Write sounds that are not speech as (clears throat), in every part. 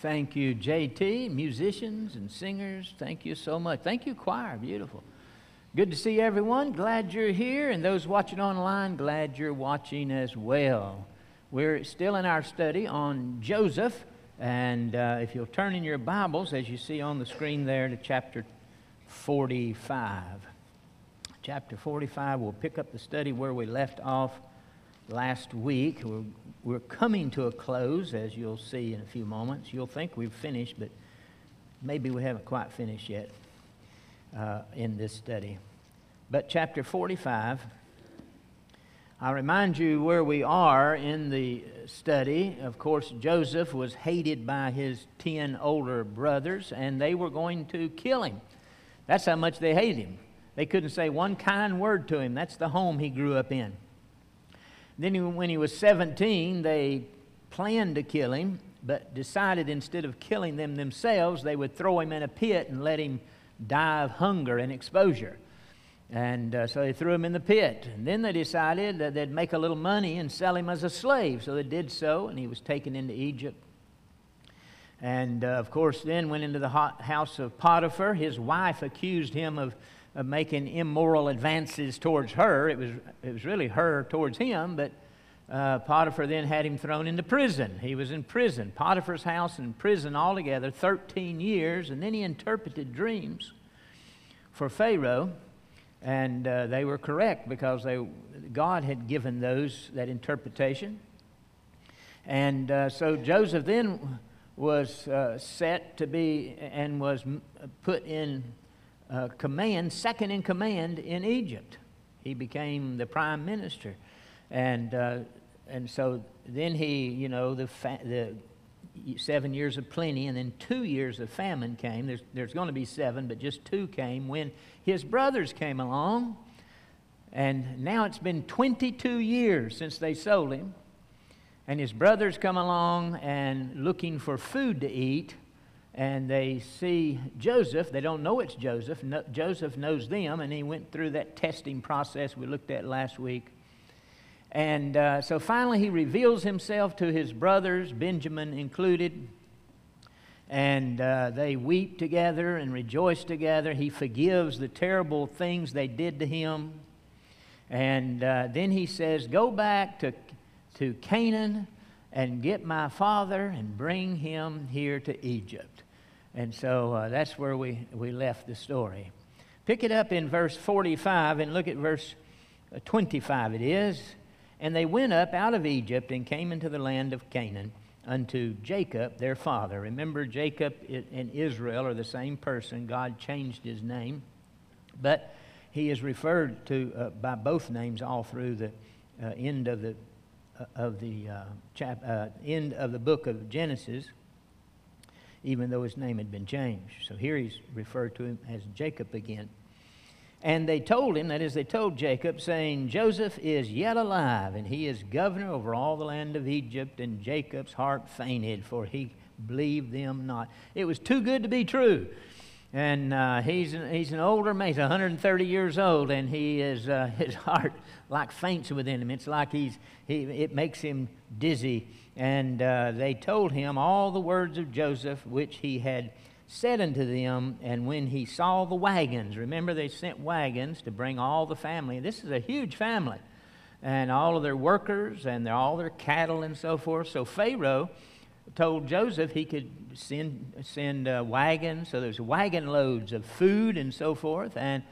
Thank you, JT, musicians and singers. Thank you so much. Thank you, choir. Beautiful. Good to see everyone. Glad you're here. And those watching online, glad you're watching as well. We're still in our study on Joseph. And uh, if you'll turn in your Bibles, as you see on the screen there, to chapter 45. Chapter 45, we'll pick up the study where we left off last week. We're, we're coming to a close, as you'll see in a few moments. You'll think we've finished, but maybe we haven't quite finished yet uh, in this study. But chapter 45, I'll remind you where we are in the study. Of course, Joseph was hated by his ten older brothers, and they were going to kill him. That's how much they hated him. They couldn't say one kind word to him. That's the home he grew up in. Then, when he was 17, they planned to kill him, but decided instead of killing them themselves, they would throw him in a pit and let him die of hunger and exposure. And uh, so they threw him in the pit. And then they decided that they'd make a little money and sell him as a slave. So they did so, and he was taken into Egypt. And uh, of course, then went into the house of Potiphar. His wife accused him of of making immoral advances towards her. It was, it was really her towards him, but uh, Potiphar then had him thrown into prison. He was in prison, Potiphar's house and prison altogether, 13 years, and then he interpreted dreams for Pharaoh, and uh, they were correct because they, God had given those that interpretation. And uh, so Joseph then was uh, set to be and was put in uh, command, second in command in Egypt. He became the prime minister. And, uh, and so then he, you know, the, fa- the seven years of plenty and then two years of famine came. There's, there's going to be seven, but just two came when his brothers came along. And now it's been 22 years since they sold him. And his brothers come along and looking for food to eat and they see Joseph. They don't know it's Joseph. No, Joseph knows them, and he went through that testing process we looked at last week. And uh, so finally, he reveals himself to his brothers, Benjamin included. And uh, they weep together and rejoice together. He forgives the terrible things they did to him. And uh, then he says, Go back to, to Canaan and get my father and bring him here to Egypt. And so uh, that's where we, we left the story. Pick it up in verse 45 and look at verse uh, 25, it is. And they went up out of Egypt and came into the land of Canaan unto Jacob, their father. Remember, Jacob and Israel are the same person. God changed his name. But he is referred to uh, by both names all through the uh, end of the, uh, of the uh, chap, end of the book of Genesis even though his name had been changed. So here he's referred to him as Jacob again. And they told him, that is, they told Jacob, saying, Joseph is yet alive, and he is governor over all the land of Egypt. And Jacob's heart fainted, for he believed them not. It was too good to be true. And uh, he's, an, he's an older man, he's 130 years old, and he is, uh, (laughs) his heart like faints within him. It's like he's, he, it makes him dizzy and uh, they told him all the words of Joseph which he had said unto them. And when he saw the wagons, remember they sent wagons to bring all the family. This is a huge family. And all of their workers and their, all their cattle and so forth. So Pharaoh told Joseph he could send, send uh, wagons. So there's wagon loads of food and so forth. And,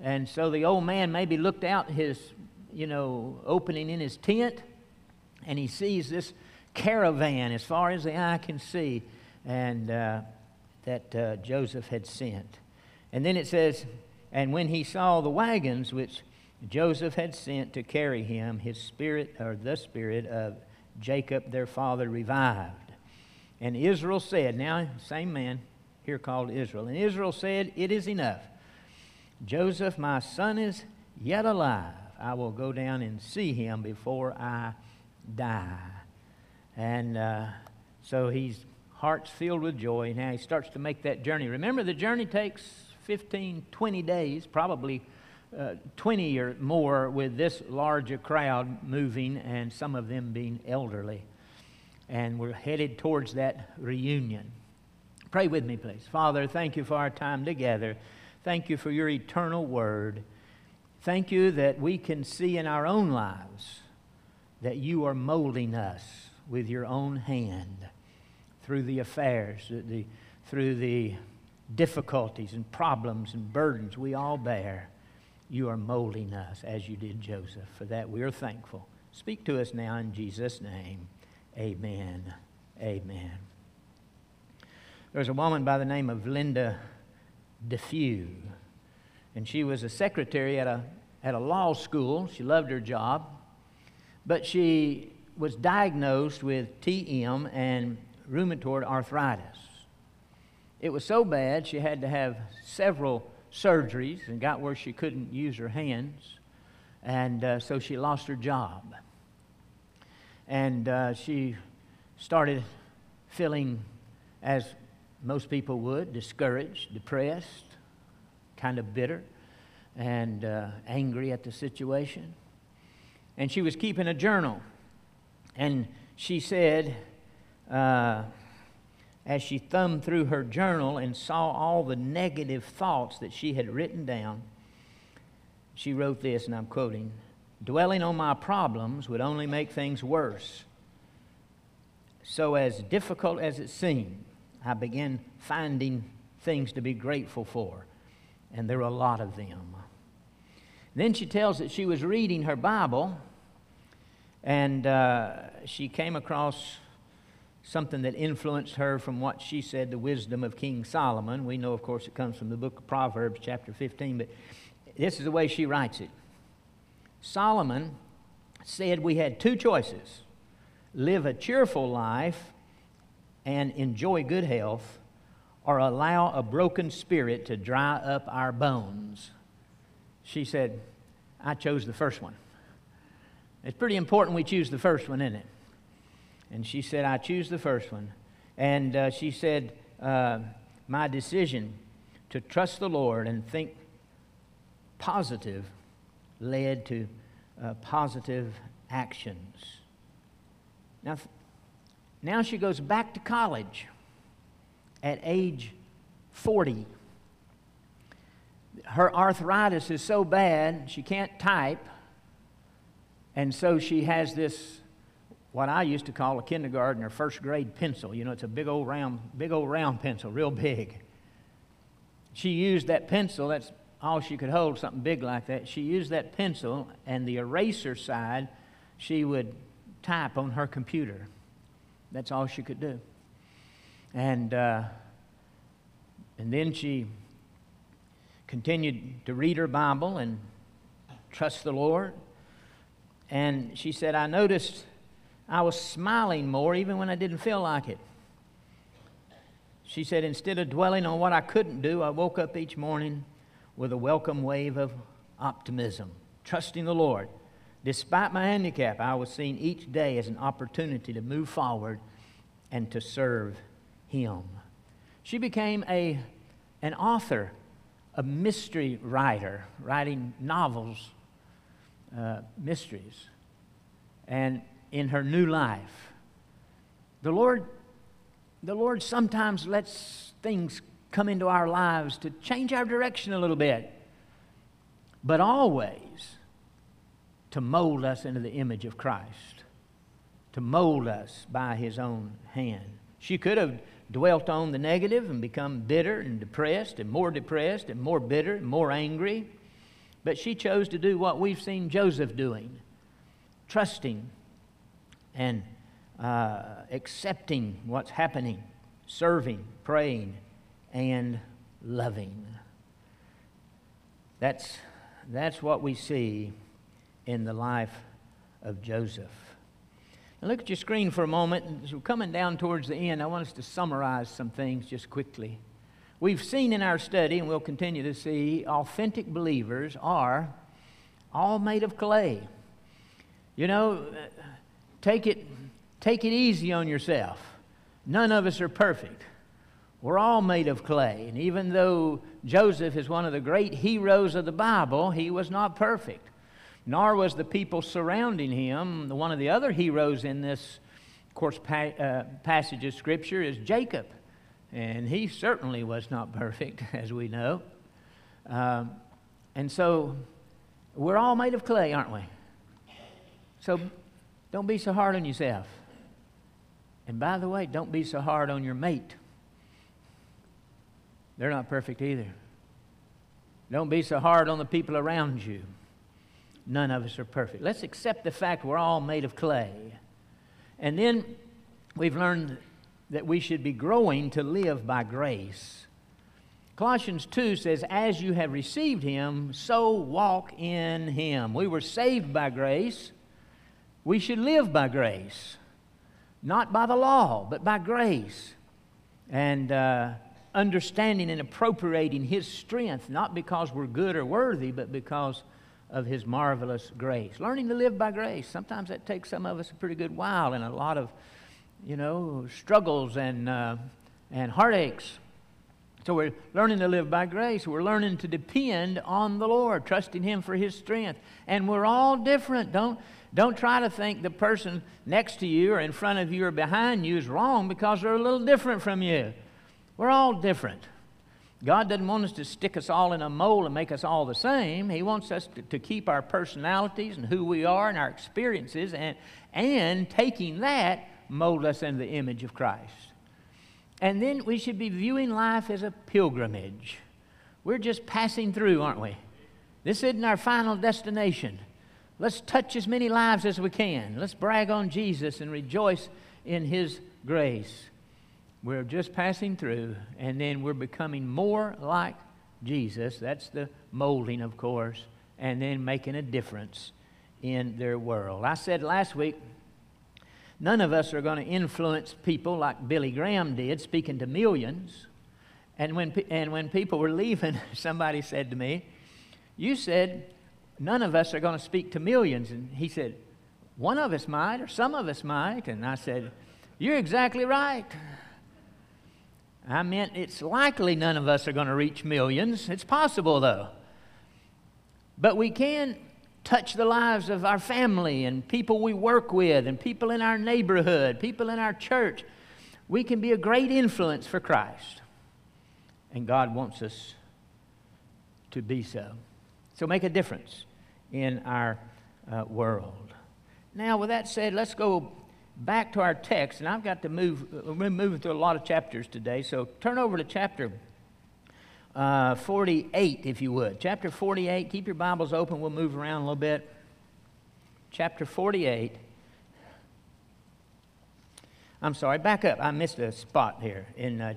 and so the old man maybe looked out his, you know, opening in his tent and he sees this caravan as far as the eye can see, and uh, that uh, Joseph had sent. And then it says, And when he saw the wagons which Joseph had sent to carry him, his spirit, or the spirit of Jacob their father, revived. And Israel said, Now, same man here called Israel. And Israel said, It is enough. Joseph, my son, is yet alive. I will go down and see him before I die. And uh, so he's heart's filled with joy. Now he starts to make that journey. Remember, the journey takes 15, 20 days, probably uh, 20 or more, with this large a crowd moving and some of them being elderly. and we're headed towards that reunion. Pray with me, please. Father, thank you for our time together. Thank you for your eternal word. Thank you that we can see in our own lives that you are molding us with your own hand through the affairs, the, through the difficulties and problems and burdens we all bear. You are molding us as you did Joseph. For that we are thankful. Speak to us now in Jesus' name. Amen. Amen. There's a woman by the name of Linda DeFew, and she was a secretary at a, at a law school. She loved her job, but she was diagnosed with TM and rheumatoid arthritis. It was so bad she had to have several surgeries and got where she couldn't use her hands, and uh, so she lost her job. And uh, she started feeling, as most people would, discouraged, depressed, kind of bitter, and uh, angry at the situation. And she was keeping a journal. And she said, uh, as she thumbed through her journal and saw all the negative thoughts that she had written down, she wrote this, and I'm quoting Dwelling on my problems would only make things worse. So, as difficult as it seemed, I began finding things to be grateful for, and there are a lot of them. Then she tells that she was reading her Bible, and uh, she came across something that influenced her from what she said the wisdom of King Solomon. We know, of course, it comes from the book of Proverbs, chapter 15, but this is the way she writes it. Solomon said we had two choices live a cheerful life and enjoy good health, or allow a broken spirit to dry up our bones. She said, I chose the first one. It's pretty important we choose the first one, isn't it? And she said, I choose the first one. And uh, she said, uh, My decision to trust the Lord and think positive led to uh, positive actions. Now, now she goes back to college at age 40. Her arthritis is so bad, she can't type. And so she has this what I used to call a kindergarten or first grade pencil. You know, it's a big old round, big old round pencil, real big. She used that pencil, that's all she could hold, something big like that. She used that pencil and the eraser side, she would type on her computer. That's all she could do. And, uh, and then she continued to read her Bible and trust the Lord. And she said, I noticed I was smiling more even when I didn't feel like it. She said, instead of dwelling on what I couldn't do, I woke up each morning with a welcome wave of optimism, trusting the Lord. Despite my handicap, I was seeing each day as an opportunity to move forward and to serve Him. She became a, an author, a mystery writer, writing novels, uh, mysteries. And in her new life. The Lord, the Lord sometimes lets things come into our lives to change our direction a little bit, but always to mold us into the image of Christ, to mold us by His own hand. She could have dwelt on the negative and become bitter and depressed and more depressed and more bitter and more angry, but she chose to do what we've seen Joseph doing, trusting and uh, accepting what's happening, serving, praying, and loving. That's, that's what we see in the life of Joseph. Now look at your screen for a moment. As we're coming down towards the end, I want us to summarize some things just quickly. We've seen in our study, and we'll continue to see, authentic believers are all made of clay. You know, take it, take it easy on yourself. None of us are perfect. We're all made of clay. And even though Joseph is one of the great heroes of the Bible, he was not perfect. Nor was the people surrounding him. One of the other heroes in this of course, pa- uh, passage of Scripture is Jacob. And he certainly was not (laughs) perfect, as we know. Um, and so we're all made of clay, aren't we? So don't be so hard on yourself. And by the way, don't be so hard on your mate. They're not perfect either. Don't be so hard on the people around you. None of us are perfect. Let's accept the fact we're all made of clay. And then we've learned that we should be growing to live by grace. Colossians 2 says, As you have received him, so walk in him. We were saved by grace. We should live by grace, not by the law, but by grace. And uh, understanding and appropriating his strength, not because we're good or worthy, but because of his marvelous grace. Learning to live by grace. Sometimes that takes some of us a pretty good while and a lot of, you know, struggles and, uh, and heartaches. So we're learning to live by grace. We're learning to depend on the Lord, trusting Him for His strength. And we're all different. Don't, don't try to think the person next to you or in front of you or behind you is wrong because they're a little different from you. We're all different. God doesn't want us to stick us all in a mold and make us all the same. He wants us to, to keep our personalities and who we are and our experiences, and, and taking that, mold us into the image of Christ. And then we should be viewing life as a pilgrimage. We're just passing through, aren't we? This isn't our final destination. Let's touch as many lives as we can. Let's brag on Jesus and rejoice in His grace. We're just passing through, and then we're becoming more like Jesus. That's the molding, of course, and then making a difference in their world. I said last week, none of us are going to influence people like Billy Graham did, speaking to millions. And when, and when people were leaving, (laughs) somebody said to me, You said none of us are going to speak to millions. And he said, One of us might, or some of us might. And I said, You're exactly right. I meant it's likely none of us are going to reach millions. It's possible, though. But we can touch the lives of our family and people we work with and people in our neighborhood, people in our church. We can be a great influence for Christ. And God wants us to be so. So make a difference in our uh, world. Now, with that said, let's go back to our text, and I've got to move, we're moving through a lot of chapters today, so turn over to chapter uh, 48, if you would. Chapter 48, keep your Bibles open, we'll move around a little bit. Chapter 48. I'm sorry, back up. I missed a spot here. In uh,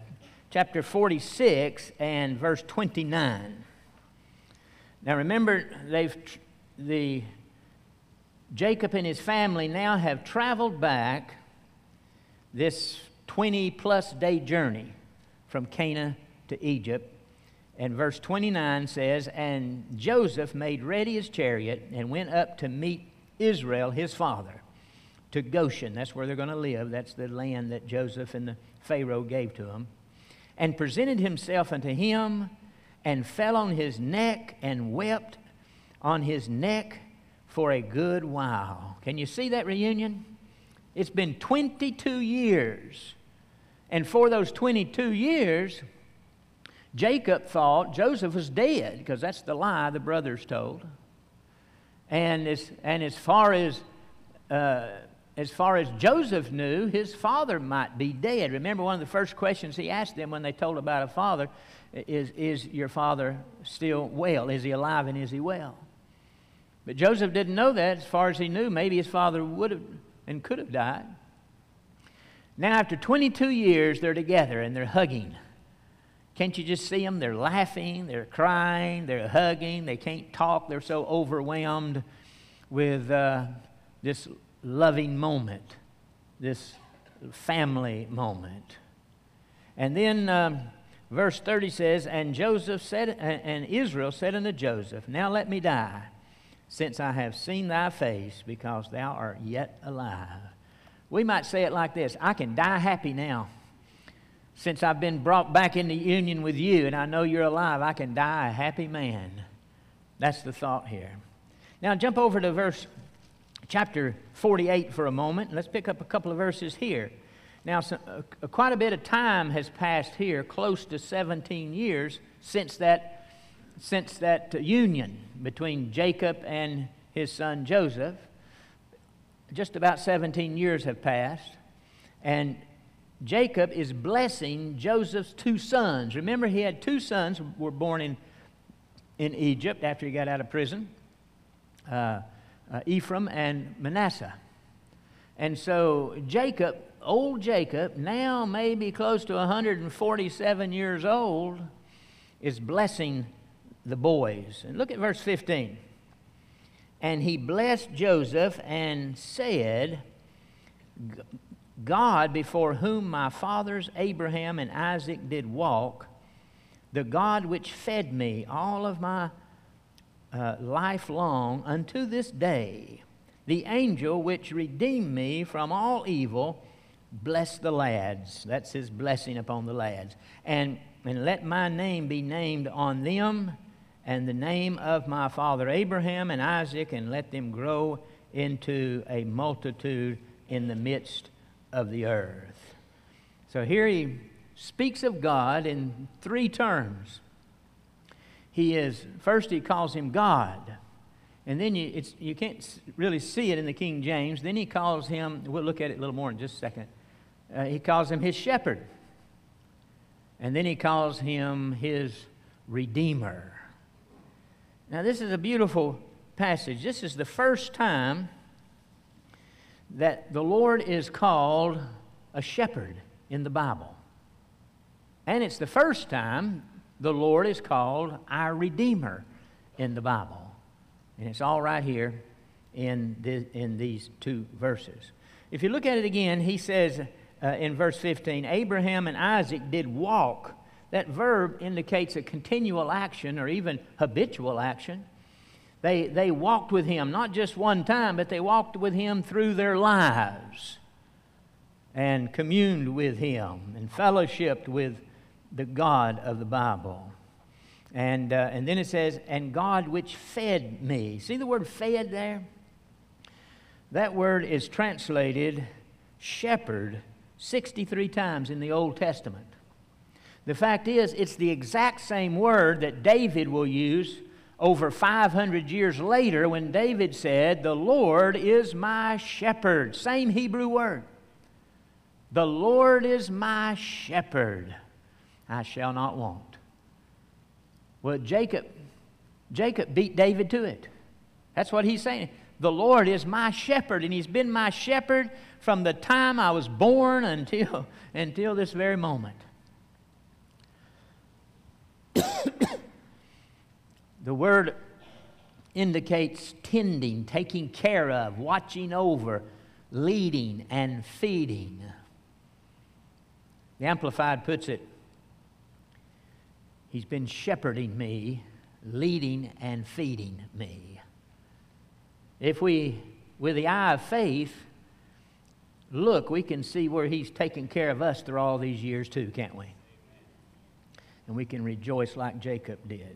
chapter 46 and verse 29. Now remember, they've, the Jacob and his family now have traveled back this 20 plus day journey from Canaan to Egypt. And verse 29 says, And Joseph made ready his chariot and went up to meet Israel, his father, to Goshen. That's where they're going to live. That's the land that Joseph and the Pharaoh gave to him. And presented himself unto him and fell on his neck and wept on his neck for a good while. Can you see that reunion? It's been 22 years. And for those 22 years, Jacob thought Joseph was dead because that's the lie the brothers told. And as, and as far as uh, as far as Joseph knew, his father might be dead. Remember, one of the first questions he asked them when they told about a father is, Is your father still well? Is he alive and is he well? But Joseph didn't know that. As far as he knew, maybe his father would have and could have died. Now, after 22 years, they're together and they're hugging. Can't you just see them? They're laughing, they're crying, they're hugging, they can't talk. They're so overwhelmed with uh, this loving moment, this family moment. And then um, verse 30 says, And Joseph said, and Israel said unto Joseph, Now let me die since I have seen thy face, because thou art yet alive. We might say it like this I can die happy now. Since I've been brought back into union with you and I know you're alive, I can die a happy man. That's the thought here. Now jump over to verse chapter 48 for a moment. Let's pick up a couple of verses here. Now, so, uh, quite a bit of time has passed here, close to 17 years since that, since that union between Jacob and his son Joseph. Just about 17 years have passed, and Jacob is blessing Joseph's two sons. Remember, he had two sons were born in, in Egypt after he got out of prison uh, uh, Ephraim and Manasseh. And so Jacob old Jacob, now maybe close to 147 years old, is blessing the boys. And look at verse 15. And he blessed Joseph and said, God before whom my fathers Abraham and Isaac did walk, the God which fed me all of my uh, life long unto this day, the angel which redeemed me from all evil bless the lads. That's his blessing upon the lads. And, and let my name be named on them and the name of my father Abraham and Isaac, and let them grow into a multitude in the midst of the earth. So here he speaks of God in three terms. He is, first, he calls him God. And then you, you can't really see it in the King James. Then he calls him, we'll look at it a little more in just a second. Uh, he calls him his shepherd. And then he calls him his redeemer. Now, this is a beautiful passage. This is the first time that the Lord is called a shepherd in the Bible. And it's the first time the Lord is called our Redeemer in the Bible. And it's all right here in, the, in these two verses. If you look at it again, he says, uh, in verse 15 Abraham and Isaac did walk. That verb indicates a continual action or even habitual action. They, they walked with him, not just one time, but they walked with him through their lives and communed with him and fellowshipped with the God of the Bible. And, uh, and then it says, and God which fed me. See the word fed there? That word is translated shepherd 63 times in the Old Testament. The fact is, it's the exact same word that David will use over 500 years later when David said, The Lord is my shepherd. Same Hebrew word. The Lord is my shepherd. I shall not want. Well, Jacob, Jacob beat David to it. That's what he's saying. The Lord is my shepherd, and he's been my shepherd from the time I was born until, (laughs) until this very moment. The word indicates tending, taking care of, watching over, leading, and feeding. The Amplified puts it He's been shepherding me, leading, and feeding me. If we, with the eye of faith, look, we can see where He's taken care of us through all these years, too, can't we? And we can rejoice like Jacob did.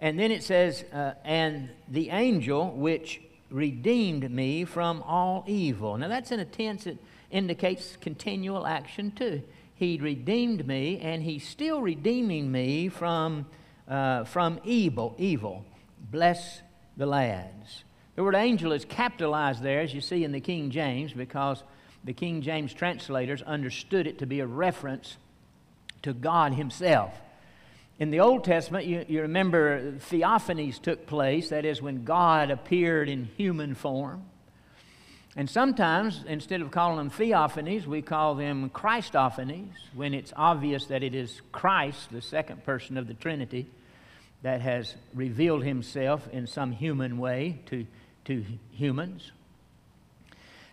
And then it says, uh, and the angel which redeemed me from all evil. Now that's in a tense that indicates continual action too. He redeemed me, and he's still redeeming me from, uh, from evil. Evil. Bless the lads. The word angel is capitalized there, as you see in the King James, because the King James translators understood it to be a reference to God Himself. In the Old Testament, you, you remember theophanies took place, that is, when God appeared in human form. And sometimes, instead of calling them theophanies, we call them Christophanies, when it's obvious that it is Christ, the second person of the Trinity, that has revealed himself in some human way to to humans.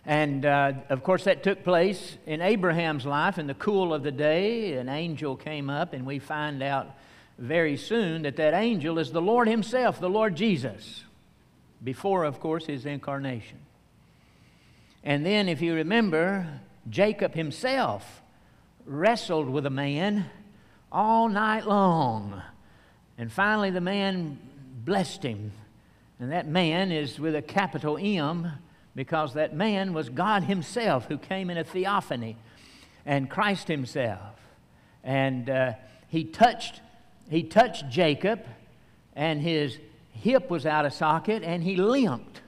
And uh, of course, that took place in Abraham's life in the cool of the day. An angel came up, and we find out very soon that that angel is the Lord Himself, the Lord Jesus, before, of course, His incarnation. And then, if you remember, Jacob himself wrestled with a man all night long. And finally, the man blessed him And that man is with a capital M because that man was God Himself who came in a theophany and Christ Himself. And uh, he, touched, he touched Jacob, and his hip was out of socket, and he limped.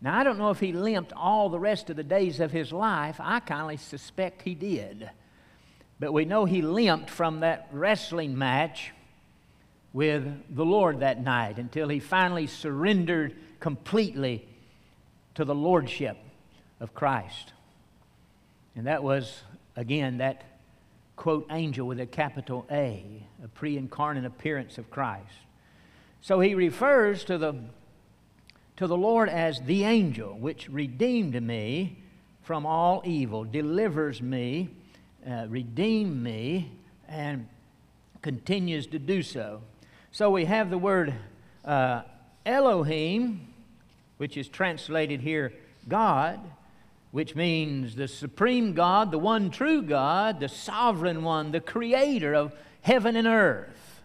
Now, I don't know if he limped all the rest of the days of his life. I kindly suspect he did. But we know he limped from that wrestling match with the Lord that night until he finally surrendered completely to the lordship of Christ. And that was, again, that quote, angel with a capital A, a pre incarnate appearance of Christ. So he refers to the, to the Lord as the angel, which redeemed me from all evil, delivers me, uh, redeemed me, and continues to do so. So we have the word uh, Elohim, which is translated here God, which means the supreme God, the one true God, the sovereign one, the creator of heaven and earth.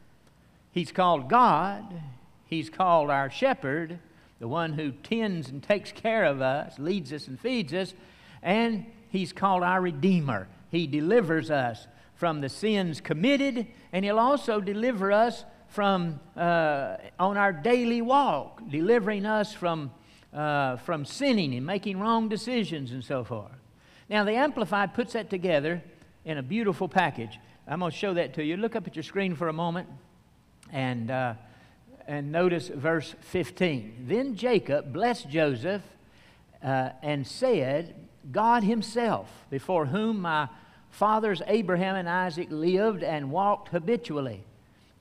He's called God, He's called our shepherd, the one who tends and takes care of us, leads us and feeds us, and He's called our Redeemer. He delivers us from the sins committed, and He'll also deliver us from uh, on our daily walk, delivering us from, uh, from sinning and making wrong decisions and so forth. Now, the Amplified puts that together in a beautiful package. I'm going to show that to you. Look up at your screen for a moment and, uh, and notice verse 15. Then Jacob blessed Joseph uh, and said, God Himself, before whom my fathers Abraham and Isaac lived and walked habitually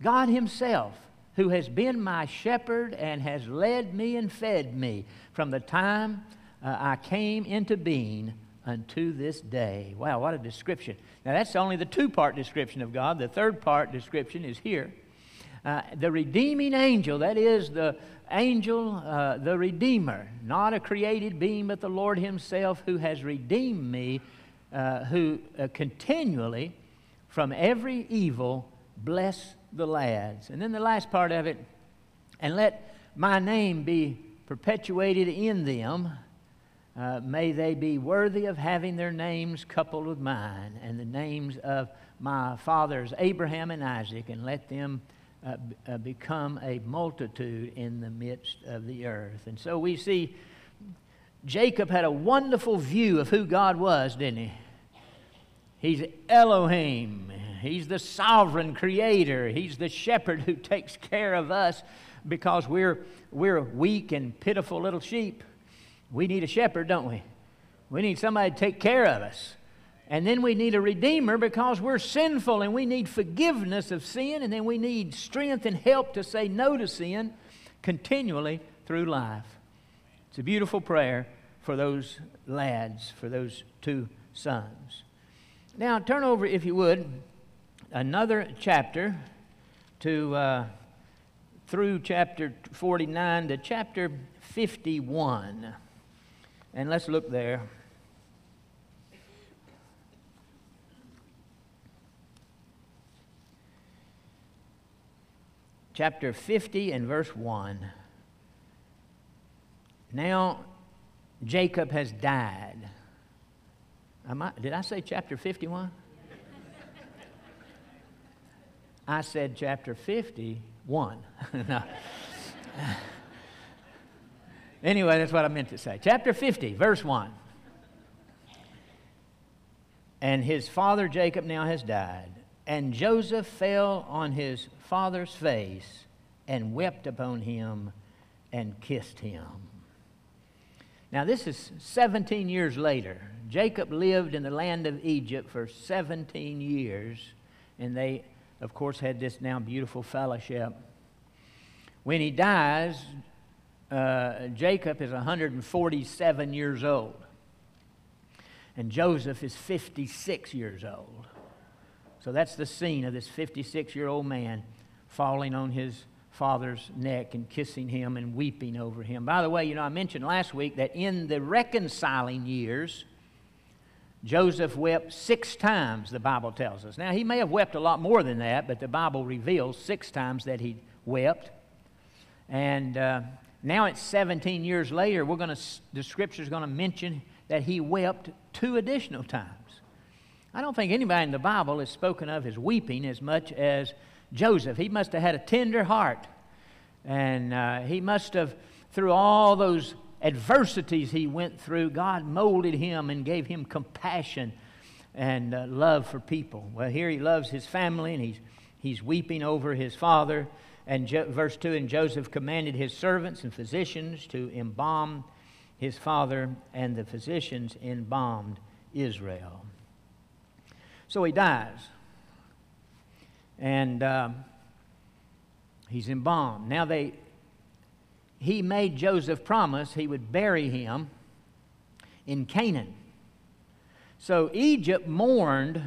God Himself, who has been my shepherd and has led me and fed me from the time uh, I came into being unto this day. Wow, what a description. Now, that's only the two part description of God. The third part description is here. Uh, the redeeming angel, that is the angel, uh, the Redeemer, not a created being, but the Lord Himself who has redeemed me, uh, who uh, continually from every evil bless the lads. And then the last part of it, and let my name be perpetuated in them. Uh, may they be worthy of having their names coupled with mine and the names of my fathers Abraham and Isaac, and let them uh, b- uh, become a multitude in the midst of the earth. And so we see Jacob had a wonderful view of who God was, didn't he? He's Elohim. He's the sovereign creator. He's the shepherd who takes care of us because we're, we're weak and pitiful little sheep. We need a shepherd, don't we? We need somebody to take care of us. And then we need a redeemer because we're sinful and we need forgiveness of sin. And then we need strength and help to say no to sin continually through life. It's a beautiful prayer for those lads, for those two sons. Now, turn over, if you would, another chapter to uh, through chapter 49 to chapter 51. And let's look there. Chapter 50 and verse 1. Now Jacob has died. I, did I say chapter 51? I said chapter 51. (laughs) anyway, that's what I meant to say. Chapter 50, verse 1. And his father Jacob now has died. And Joseph fell on his father's face and wept upon him and kissed him. Now, this is 17 years later. Jacob lived in the land of Egypt for 17 years, and they of course, had this now beautiful fellowship. When he dies, uh, Jacob is 147 years old, and Joseph is 56 years old. So that's the scene of this 56 year old man falling on his father's neck and kissing him and weeping over him. By the way, you know, I mentioned last week that in the reconciling years, Joseph wept six times, the Bible tells us. Now, he may have wept a lot more than that, but the Bible reveals six times that he wept. And uh, now it's 17 years later. We're to, the scripture is going to mention that he wept two additional times. I don't think anybody in the Bible is spoken of as weeping as much as Joseph. He must have had a tender heart. And uh, he must have, through all those adversities he went through, God molded him and gave him compassion and uh, love for people. Well, here he loves his family and he's, he's weeping over his father. And jo- verse 2 And Joseph commanded his servants and physicians to embalm his father, and the physicians embalmed Israel. So he dies. And um, he's embalmed. Now they, he made Joseph promise he would bury him in Canaan. So Egypt mourned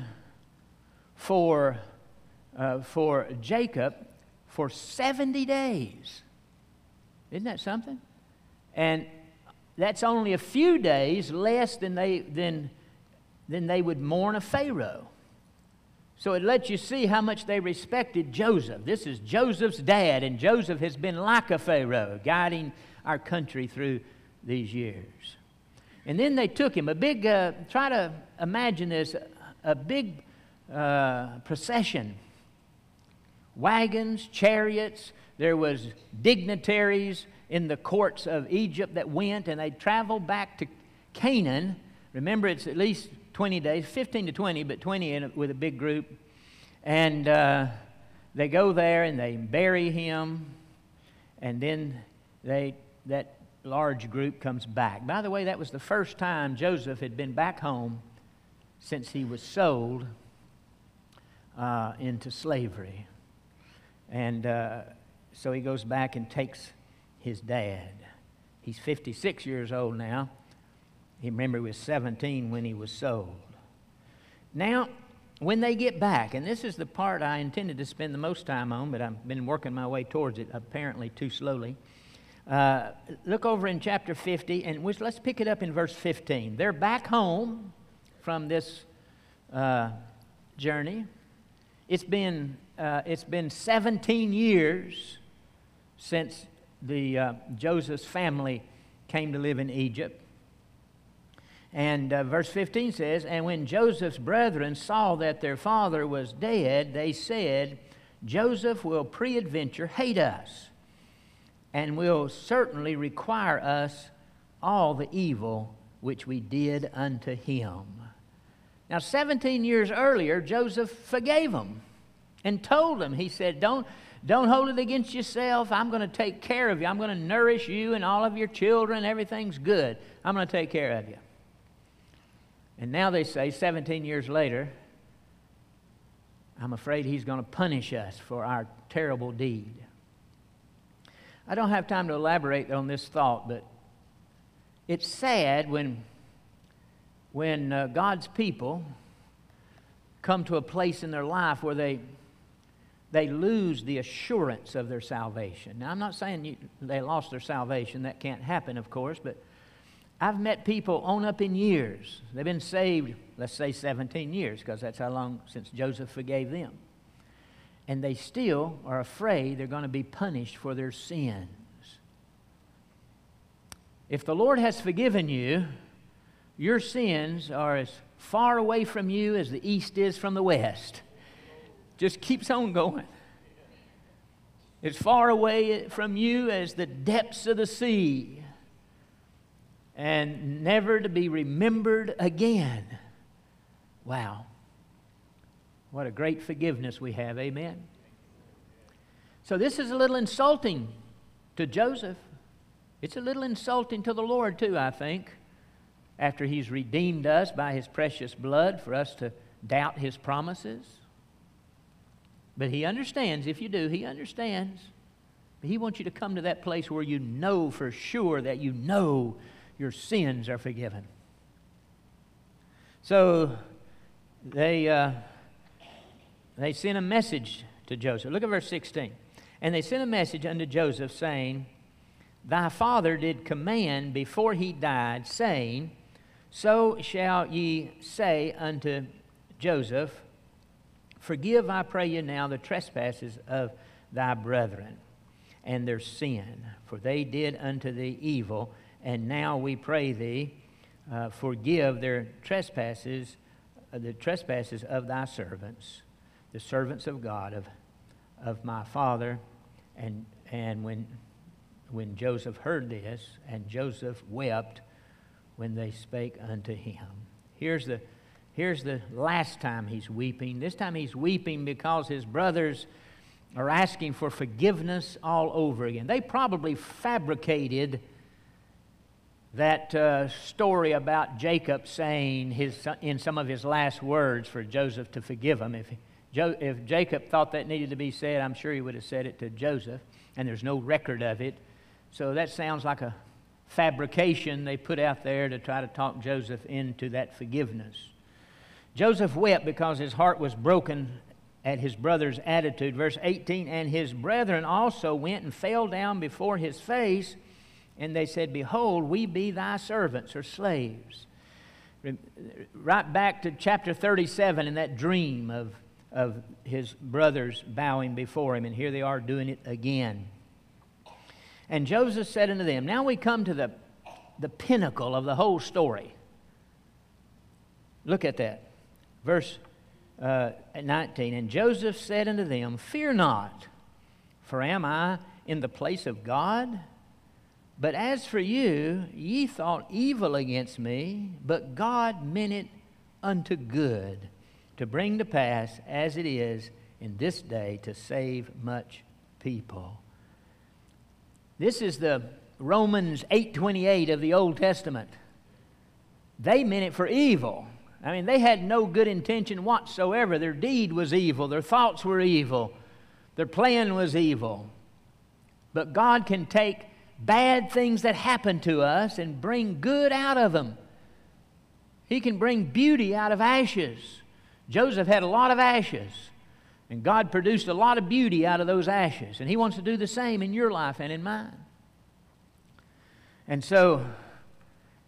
for, uh, for Jacob for 70 days. Isn't that something? And that's only a few days less than they, than, than they would mourn a Pharaoh. So it lets you see how much they respected Joseph. This is Joseph's dad, and Joseph has been like a Pharaoh, guiding our country through these years. And then they took him, a big, uh, try to imagine this, a big uh, procession. Wagons, chariots, there was dignitaries in the courts of Egypt that went, and they traveled back to Canaan. Remember, it's at least 20 days, 15 to 20, but 20 a, with a big group. And uh, they go there and they bury him, and then they, that large group comes back. By the way, that was the first time Joseph had been back home since he was sold uh, into slavery. And uh, so he goes back and takes his dad. He's 56 years old now. He remember he was 17 when he was sold. Now, when they get back, and this is the part I intended to spend the most time on, but I've been working my way towards it apparently too slowly. Uh, look over in chapter 50, and let's pick it up in verse 15. They're back home from this uh, journey. It's been, uh, it's been 17 years since the, uh, Joseph's family came to live in Egypt. And uh, verse 15 says, And when Joseph's brethren saw that their father was dead, they said, Joseph will preadventure hate us and will certainly require us all the evil which we did unto him. Now, 17 years earlier, Joseph forgave them and told them, He said, Don't, don't hold it against yourself. I'm going to take care of you. I'm going to nourish you and all of your children. Everything's good. I'm going to take care of you. And now they say, 17 years later, I'm afraid he's going to punish us for our terrible deed. I don't have time to elaborate on this thought, but it's sad when, when uh, God's people come to a place in their life where they, they lose the assurance of their salvation. Now, I'm not saying you, they lost their salvation. That can't happen, of course, but I've met people on up in years. They've been saved, let's say 17 years, because that's how long since Joseph forgave them. And they still are afraid they're going to be punished for their sins. If the Lord has forgiven you, your sins are as far away from you as the east is from the west. Just keeps on going. As far away from you as the depths of the sea and never to be remembered again. Wow. What a great forgiveness we have. Amen. So, this is a little insulting to Joseph. It's a little insulting to the Lord, too, I think, after He's redeemed us by His precious blood for us to doubt His promises. But He understands, if you do, He understands. But He wants you to come to that place where you know for sure that you know your sins are forgiven. So they, uh, they sent a message to Joseph. Look at verse 16. And they sent a message unto Joseph, saying, Thy father did command before he died, saying, So shall ye say unto Joseph, Forgive, I pray you now, the trespasses of thy brethren. and their sin, for they did unto thee evil. And now we pray thee, uh, forgive their trespasses, uh, the trespasses of thy servants, the servants of God, of, of my father. And, and when, when Joseph heard this, and Joseph wept when they spake unto him. Here's the, here's the last time he's weeping. This time he's weeping because his brothers are asking for forgiveness all over again. They probably fabricated that uh, story about Jacob saying his, in some of his last words for Joseph to forgive him. If, jo- if Jacob thought that needed to be said, I'm sure he would have said it to Joseph, and there's no record of it. So that sounds like a fabrication they put out there to try to talk Joseph into that forgiveness. Joseph wept because his heart was broken at his brother's attitude. Verse 18 And his brethren also went and fell down before his face, and they said, Behold, we be thy servants or slaves. Right back to chapter 37 in that dream of, of his brothers bowing before him, and here they are doing it again. And Joseph said unto them, Now we come to the, the pinnacle of the whole story. Look at that. Verse uh, 19. And Joseph said unto them, Fear not, for am I in the place of God? But as for you, ye thought evil against me, but God meant it unto good, to bring to pass as it is in this day to save much people. This is the Romans 8:28 of the Old Testament. They meant it for evil, I mean, they had no good intention whatsoever. Their deed was evil, their thoughts were evil, their plan was evil. But God can take bad things that happen to us and bring good out of them. He can bring beauty out of ashes. Joseph had a lot of ashes, and God produced a lot of beauty out of those ashes. And He wants to do the same in your life and in mine. And so,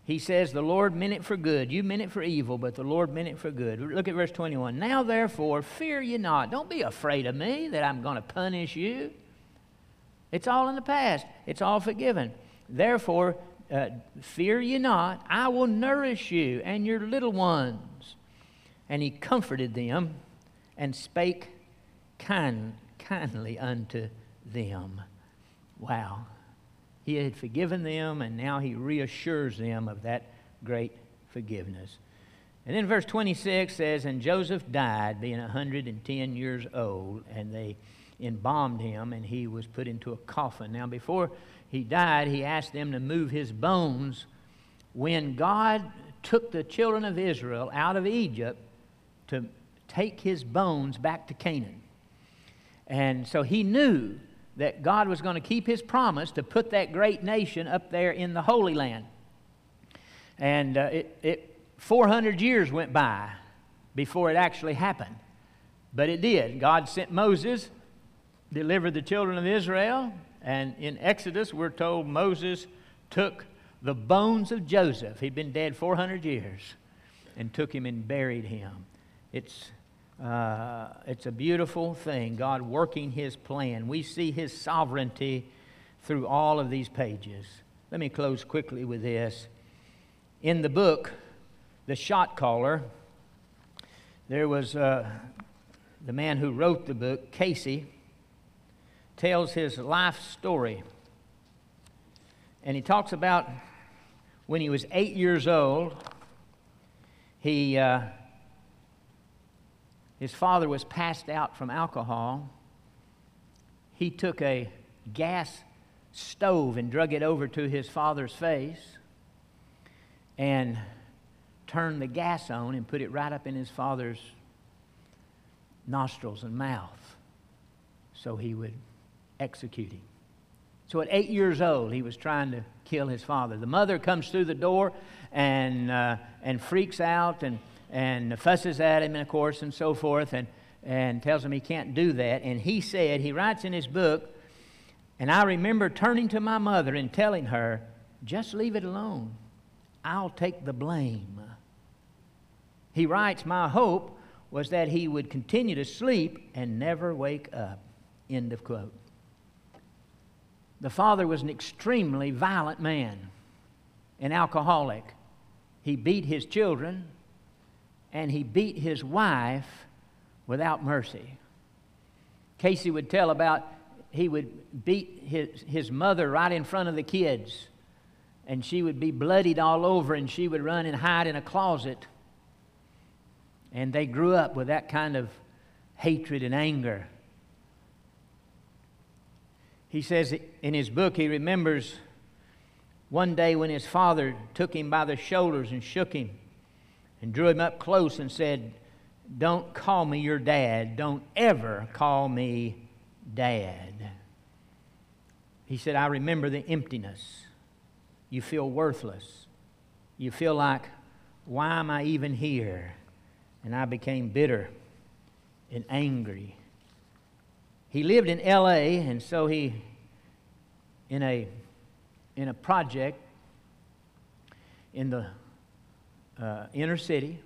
he says, The Lord meant it for good. You meant it for evil, but the Lord meant it for good. Look at verse 21. Now, therefore, fear ye not. Don't be afraid of me that I'm going to punish you. It's all in the past, it's all forgiven. Therefore, uh, fear ye not. I will nourish you and your little ones. And he comforted them and spake kind, kindly unto them. Wow. He had forgiven them, and now he reassures them of that great forgiveness. And then verse 26 says, And Joseph died, being 110 years old, and they embalmed him, and he was put into a coffin. Now, before he died, he asked them to move his bones. When God took the children of Israel out of Egypt to take his bones back to Canaan. And so he knew that God was going to keep his promise to put that great nation up there in the Holy Land. And uh, it, it, 400 years went by before it actually happened. But it did. God sent Moses, delivered the children of Israel, and in Exodus, we're told Moses took the bones of Joseph. He'd been dead 400 years and took him and buried him. It's uh, it's a beautiful thing, God working His plan. We see His sovereignty through all of these pages. Let me close quickly with this. In the book, The Shot Caller, there was uh, the man who wrote the book, Casey, tells his life story. And he talks about when he was eight years old, he. Uh, his father was passed out from alcohol. He took a gas stove and drug it over to his father's face and turned the gas on and put it right up in his father's nostrils and mouth so he would execute him. So at eight years old, he was trying to kill his father. The mother comes through the door and, uh, and freaks out and and fusses at him, and of course, and so forth, and, and tells him he can't do that. And he said, he writes in his book, and I remember turning to my mother and telling her, just leave it alone. I'll take the blame. He writes, My hope was that he would continue to sleep and never wake up. End of quote. The father was an extremely violent man, an alcoholic. He beat his children and he beat his wife without mercy. Casey would tell about he would beat his, his mother right in front of the kids, and she would be bloodied all over, and she would run and hide in a closet. And they grew up with that kind of hatred and anger. He says in his book, he remembers one day when his father took him by the shoulders and shook him and drew him up close and said, Don't call me your dad. Don't ever call me dad. He said, I remember the emptiness. You feel worthless. You feel like, why am I even here? And I became bitter and angry. He lived in LA, and so he, in a, in a project in the uh, inner city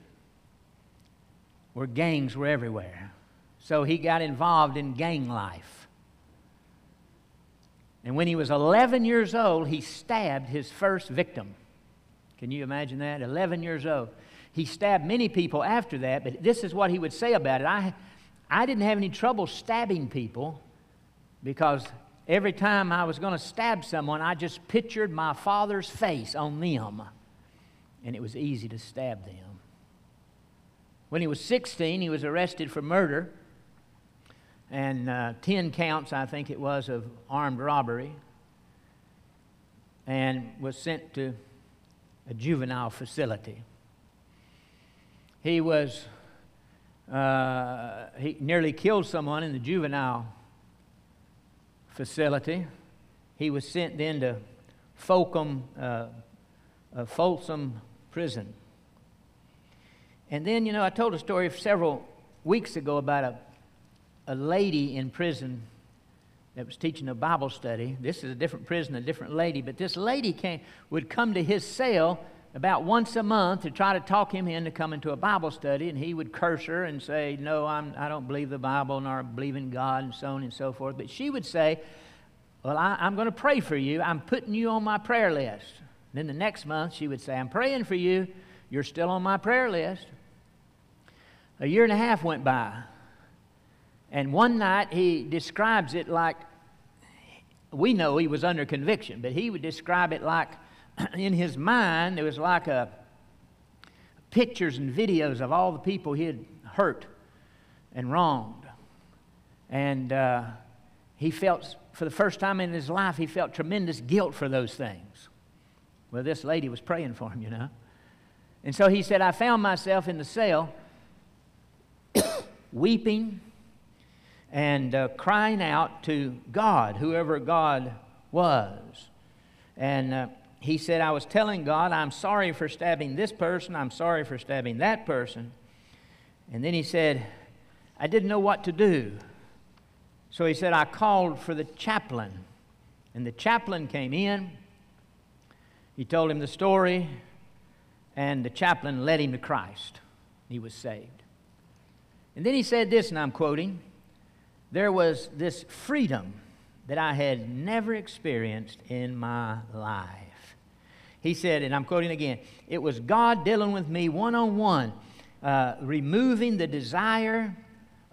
where gangs were everywhere. So he got involved in gang life. And when he was 11 years old, he stabbed his first victim. Can you imagine that? 11 years old. He stabbed many people after that, but this is what he would say about it. I, I didn't have any trouble stabbing people because every time I was going to stab someone, I just pictured my father's face on them, and it was easy to stab them. When he was 16, he was arrested for murder and uh, 10 counts, I think it was, of armed robbery, and was sent to a juvenile facility. He was uh, he nearly killed someone in the juvenile facility. He was sent then to Folsom, uh, uh, Folsom Prison. And then, you know, I told a story several weeks ago about a, a lady in prison that was teaching a Bible study. This is a different prison, a different lady, but this lady came, would come to his cell about once a month to try to talk him into coming to a Bible study, and he would curse her and say, No, I'm, I don't believe the Bible, nor believe in God, and so on and so forth. But she would say, Well, I, I'm going to pray for you. I'm putting you on my prayer list. then the next month, she would say, I'm praying for you. You're still on my prayer list. A year and a half went by. And one night, he describes it like we know he was under conviction, but he would describe it like (clears throat) in his mind, it was like a pictures and videos of all the people he had hurt and wronged. And uh, he felt, for the first time in his life, he felt tremendous guilt for those things. Well, this lady was praying for him, you know. And so he said, I found myself in the cell (coughs) weeping and uh, crying out to God, whoever God was. And uh, he said, I was telling God, I'm sorry for stabbing this person, I'm sorry for stabbing that person. And then he said, I didn't know what to do. So he said, I called for the chaplain. And the chaplain came in. He told him the story, and the chaplain led him to Christ. He was saved. And then he said this, and I'm quoting There was this freedom that I had never experienced in my life. He said, and I'm quoting again, it was God dealing with me one on one, removing the desire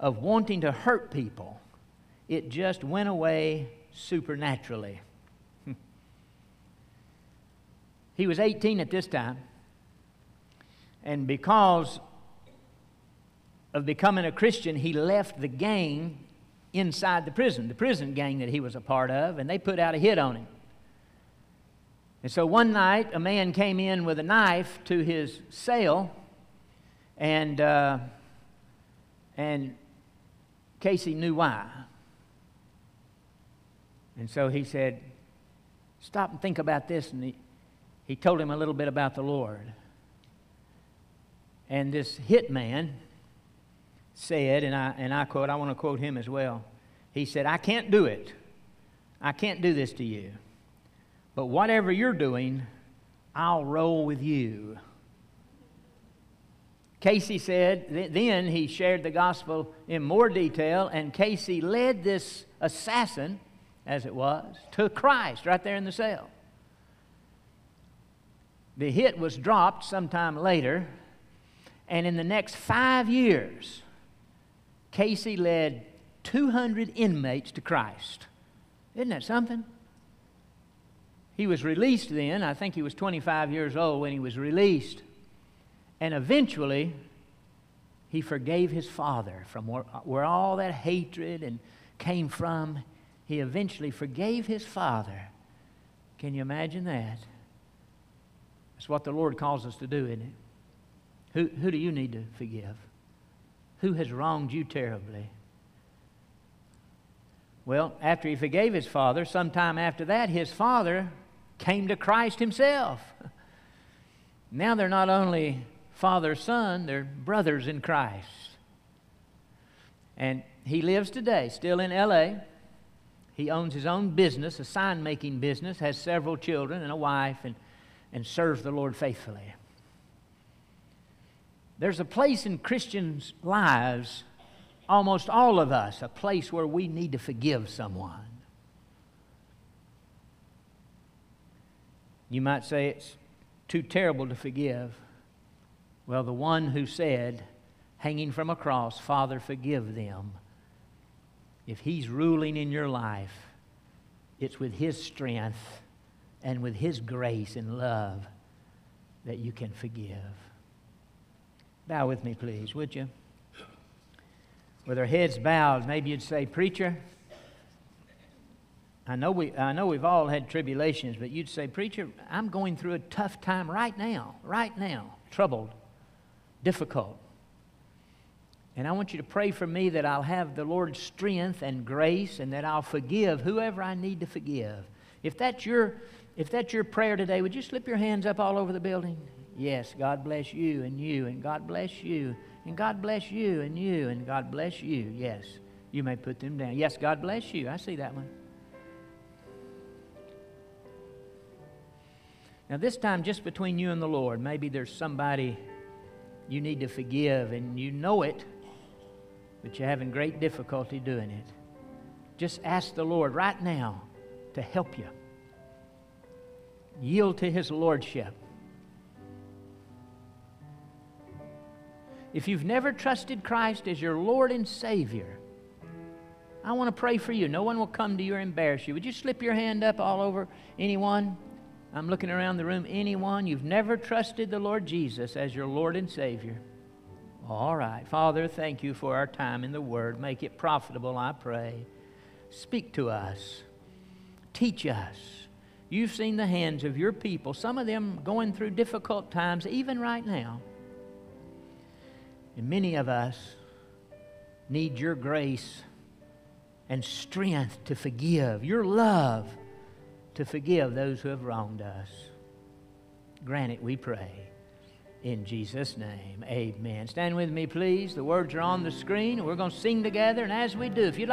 of wanting to hurt people. It just went away supernaturally. (laughs) he was 18 at this time, and because of becoming a Christian, he left the gang inside the prison, the prison gang that he was a part of, and they put out a hit on him. And so one night, a man came in with a knife to his cell, and, uh, and Casey knew why. And so he said, Stop and think about this. And he, he told him a little bit about the Lord. And this hitman said, and I, and I quote, I want to quote him as well. He said, I can't do it. I can't do this to you. But whatever you're doing, I'll roll with you. Casey said, then he shared the gospel in more detail, and Casey led this assassin as it was, to Christ right there in the cell. The hit was dropped sometime later, and in the next five years, Casey led 200 inmates to Christ. Isn't that something? He was released then. I think he was 25 years old when he was released. And eventually, he forgave his father from where, where all that hatred and came from. He eventually forgave his father. Can you imagine that? That's what the Lord calls us to do, isn't it? Who, who do you need to forgive? Who has wronged you terribly? Well, after he forgave his father, sometime after that, his father came to Christ himself. Now they're not only father son, they're brothers in Christ. And he lives today, still in LA. He owns his own business, a sign making business, has several children and a wife, and, and serves the Lord faithfully. There's a place in Christians' lives, almost all of us, a place where we need to forgive someone. You might say it's too terrible to forgive. Well, the one who said, hanging from a cross, Father, forgive them, if he's ruling in your life, it's with his strength and with his grace and love that you can forgive. Bow with me, please, would you? With our heads bowed, maybe you'd say, Preacher, I know, we, I know we've all had tribulations, but you'd say, Preacher, I'm going through a tough time right now, right now, troubled, difficult. And I want you to pray for me that I'll have the Lord's strength and grace and that I'll forgive whoever I need to forgive. If that's your, if that's your prayer today, would you slip your hands up all over the building? Yes, God bless you and you, and God bless you, and God bless you and you, and God bless you. Yes, you may put them down. Yes, God bless you. I see that one. Now, this time, just between you and the Lord, maybe there's somebody you need to forgive and you know it, but you're having great difficulty doing it. Just ask the Lord right now to help you. Yield to His Lordship. If you've never trusted Christ as your Lord and Savior, I want to pray for you. No one will come to you or embarrass you. Would you slip your hand up all over anyone? I'm looking around the room. Anyone you've never trusted the Lord Jesus as your Lord and Savior? All right. Father, thank you for our time in the Word. Make it profitable, I pray. Speak to us. Teach us. You've seen the hands of your people, some of them going through difficult times, even right now. And many of us need your grace and strength to forgive, your love to forgive those who have wronged us. Grant it, we pray. In Jesus' name, amen. Stand with me, please. The words are on the screen. We're going to sing together, and as we do, if you'd like